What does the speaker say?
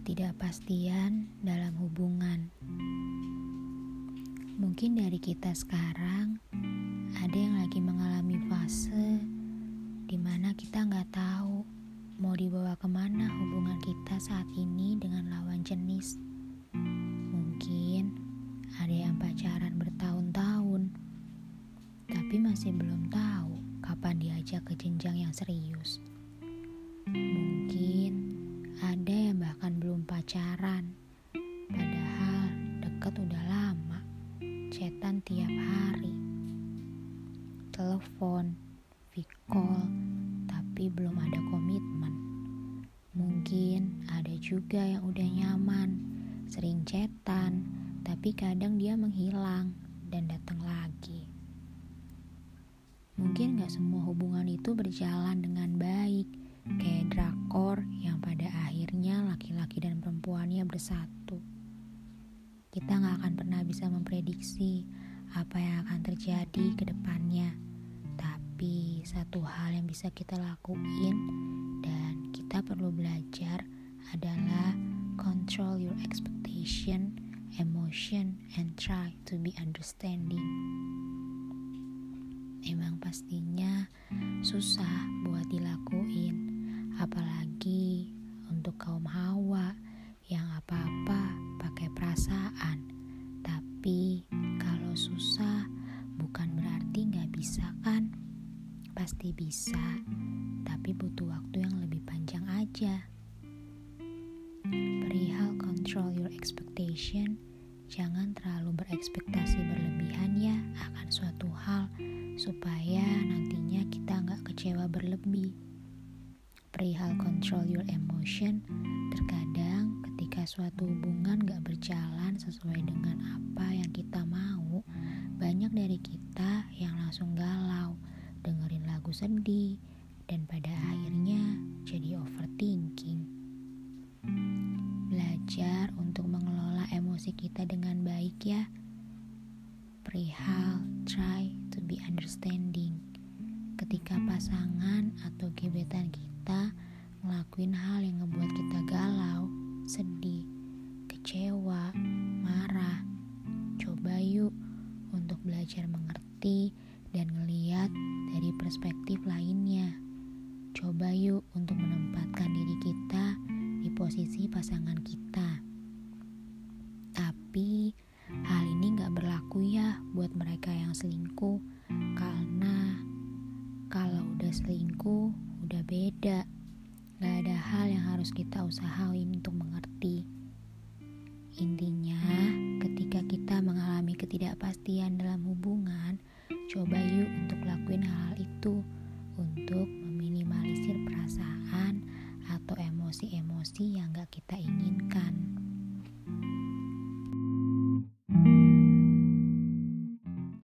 ketidakpastian dalam hubungan. Mungkin dari kita sekarang ada yang lagi mengalami fase di mana kita nggak tahu mau dibawa ke mana hubungan kita saat ini dengan lawan jenis. Mungkin ada yang pacaran bertahun-tahun, tapi masih belum tahu kapan diajak ke jenjang yang serius. Mungkin ada yang bahkan belum pacaran, padahal deket udah lama, chatan tiap hari, telepon, call, tapi belum ada komitmen. Mungkin ada juga yang udah nyaman, sering chatan, tapi kadang dia menghilang dan datang lagi. Mungkin gak semua hubungan itu berjalan dengan baik, kayak drakor yang pada akhirnya laki-laki dan perempuannya bersatu. Kita nggak akan pernah bisa memprediksi apa yang akan terjadi ke depannya. Tapi satu hal yang bisa kita lakuin dan kita perlu belajar adalah control your expectation, emotion, and try to be understanding. Emang pastinya susah buat dilakuin, apalagi untuk kaum hawa bisa kan? Pasti bisa, tapi butuh waktu yang lebih panjang aja. Perihal control your expectation, jangan terlalu berekspektasi berlebihan ya akan suatu hal supaya nantinya kita nggak kecewa berlebih perihal control your emotion, terkadang ketika suatu hubungan gak berjalan sesuai dengan lagu sedih, dan pada akhirnya jadi overthinking. Belajar untuk mengelola emosi kita dengan baik ya. Perihal try to be understanding. Ketika pasangan atau gebetan kita ngelakuin hal yang ngebuat kita galau, sedih, kecewa, marah. Coba yuk untuk belajar mengerti dan ngeliat dari perspektif lainnya. Coba yuk untuk menempatkan diri kita di posisi pasangan kita. Tapi hal ini gak berlaku ya buat mereka yang selingkuh karena kalau udah selingkuh udah beda. Gak ada hal yang harus kita usahain untuk mengerti. Intinya, ketika kita mengalami ketidakpastian dalam hubungan, coba yuk untuk lakuin hal, -hal itu untuk meminimalisir perasaan atau emosi-emosi yang gak kita inginkan.